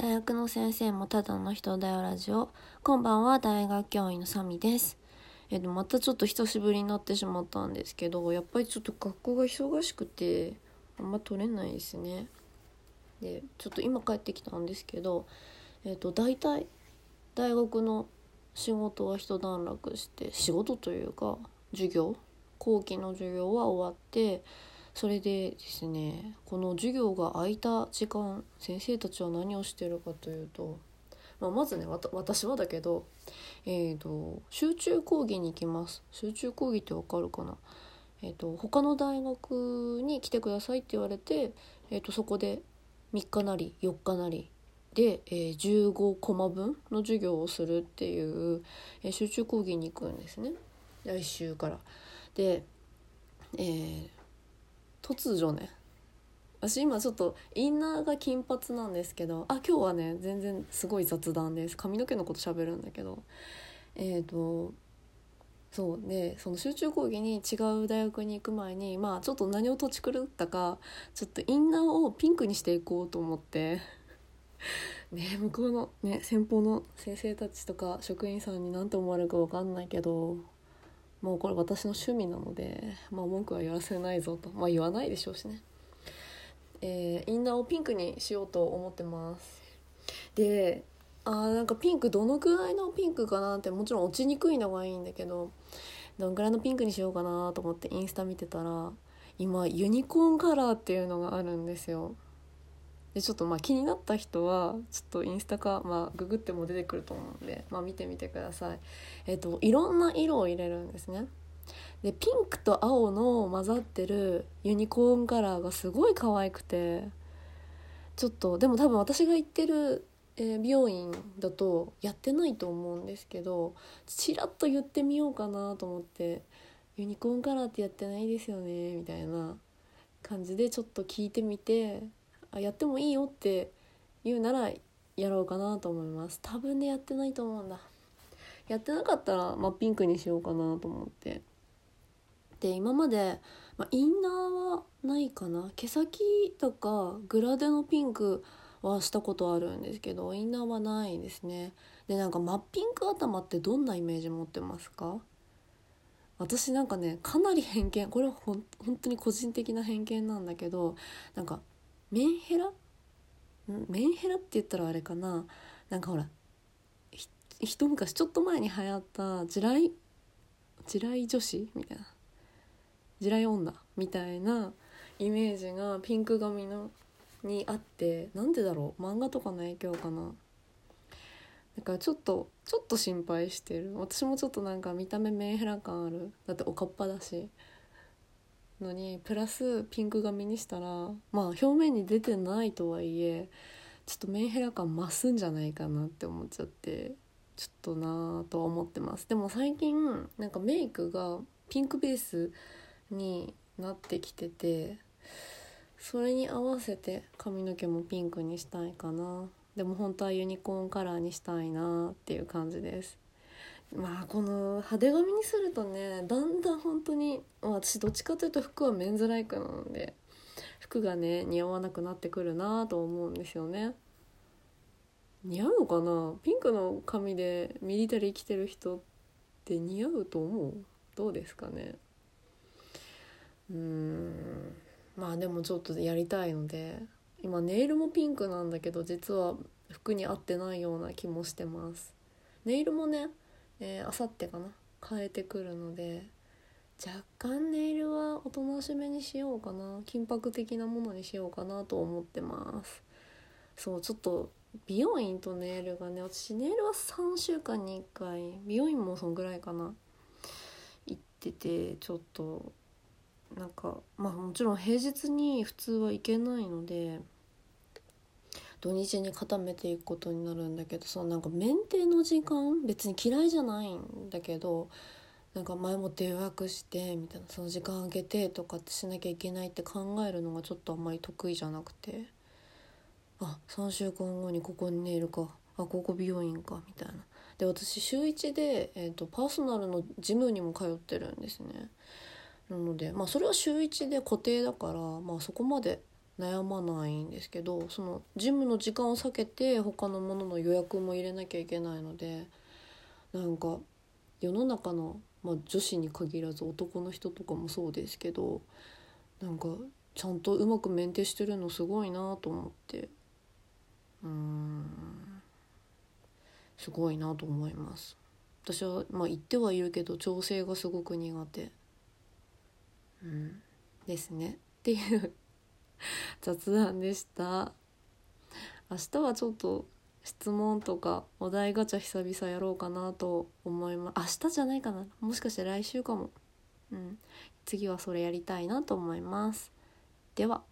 大学の先生もただの人だよラジオ。こんばんは大学教員のサミです。えっとまたちょっと久しぶりになってしまったんですけどやっぱりちょっと学校が忙しくてあんま取れないですね。でちょっと今帰ってきたんですけどえっと大体大学の仕事は一段落して仕事というか授業後期の授業は終わってそれでですねこの授業が空いた時間先生たちは何をしてるかというと、まあ、まずね私はだけど、えーと、集中講義に行きます。集中講義ってわかるかな？えーと、他の大学に来てくださいって言われて、えーと、そこで3日なり4日なりで、えー、15コマ分の授業をするっていう、えー、集中講義に行くんですね。来週から。で、えー、突如ね。私今ちょっとインナーが金髪なんですけどあ今日はね全然すごい雑談です。髪の毛のこと喋るんだけど。えっ、ー、とそうでその集中講義に違う大学に行く前にまあちょっと何を土地狂ったかちょっとインナーをピンクにしていこうと思って。ね向こうのね先方の先生たちとか職員さんに何て思われるか分かんないけど。もうこれ私の趣味なので、まあ、文句は言わせないぞと、まあ、言わないでしょうしね、えー、インナーをピンクにしようと思ってます。であーなんかピンクどのくらいのピンクかなってもちろん落ちにくいのがいいんだけどどんくらいのピンクにしようかなと思ってインスタ見てたら今ユニコーンカラーっていうのがあるんですよ。でちょっとまあ気になった人はちょっとインスタか、まあ、ググっても出てくると思うんで、まあ、見てみてください。えっ、といろんな色を入れるんですね。でピンクと青の混ざってるユニコーンカラーがすごい可愛くてちょっとでも多分私が行ってる、えー、美容院だとやってないと思うんですけどちらっと言ってみようかなと思って「ユニコーンカラーってやってないですよね」みたいな感じでちょっと聞いてみてあやってもいいよって言うならやろうかなと思います。多分ねやってないと思うんだ。やってなかったら、まあ、ピンクにしようかなと思って。で今まで、まあ、インナーはないかな。毛先とかグラデのピンクはしたことあるんですけどインナーはないですね。でなんか真っピンク頭ってどんなイメージ持ってますか？私なんかねかなり偏見これはほん本当に個人的な偏見なんだけどなんかメンヘラ？メンヘラって言ったらあれかな？なんかほら一昔ちょっと前に流行った地雷？地雷女子みたいな。地雷女みたいなイメージがピンク髪のにあってなんでだろう？漫画とかの影響かな？だからちょっとちょっと心配してる。私もちょっとなんか見た目メンヘラ感ある。だっておかっぱだし。のにプラスピンク髪にしたらまあ表面に出てないとはいえちょっとメンヘラ感増すんじゃないかなって思っちゃってちょっとなぁとは思ってます。でも最近なんかメイクがピンクベースになってきててそれに合わせて髪の毛もピンクにしたいかな。でも本当はユニコーンカラーにしたいなっていう感じです。まあこの派手髪にするとねだんだん本当に、私どっちかというと服はメンズライクなので服がね似合わなくなってくるなと思うんですよね。似合うのかな？ピンクの髪でミリタリー着てる人って似合うと思う？どうですかね？うん。まあでもちょっとやりたいので今ネイルもピンクなんだけど実は服に合ってないような気もしてます。ネイルもねえー、あさってかな変えてくるので若干ネイルはおとなしめにしようかな金箔的なものにしようかなと思ってます。そうちょっと美容院とネイルがね私ネイルは3週間に1回美容院もそんぐらいかな行っててちょっとなんかまあもちろん平日に普通は行けないので土日に固めていくことになるんだけどそのなんかメンテの時間別に嫌いじゃないんだけどなんか前もって予約してみたいなその時間空けてとかってしなきゃいけないって考えるのがちょっとあんまり得意じゃなくて。あ3週間後にここにネイルか。あここ美容院かみたいな。で私週1で、えーと、パーソナルのジムにも通ってるんですね。なのでまあそれは週1で固定だからまあそこまで悩まないんですけどそのジムの時間を避けて他のものの予約も入れなきゃいけないのでなんか世の中の、まあ、女子に限らず男の人とかもそうですけどなんかちゃんとうまくメンテしてるのすごいなと思って。うん。すごいなと思います。私はまあ言ってはいるけど調整がすごく苦手。うん。ですね。っていう 雑談でした。明日はちょっと質問とかお題ガチャ久々やろうかなと思います。明日じゃないかな。もしかして来週かも。うん。次はそれやりたいなと思います。では。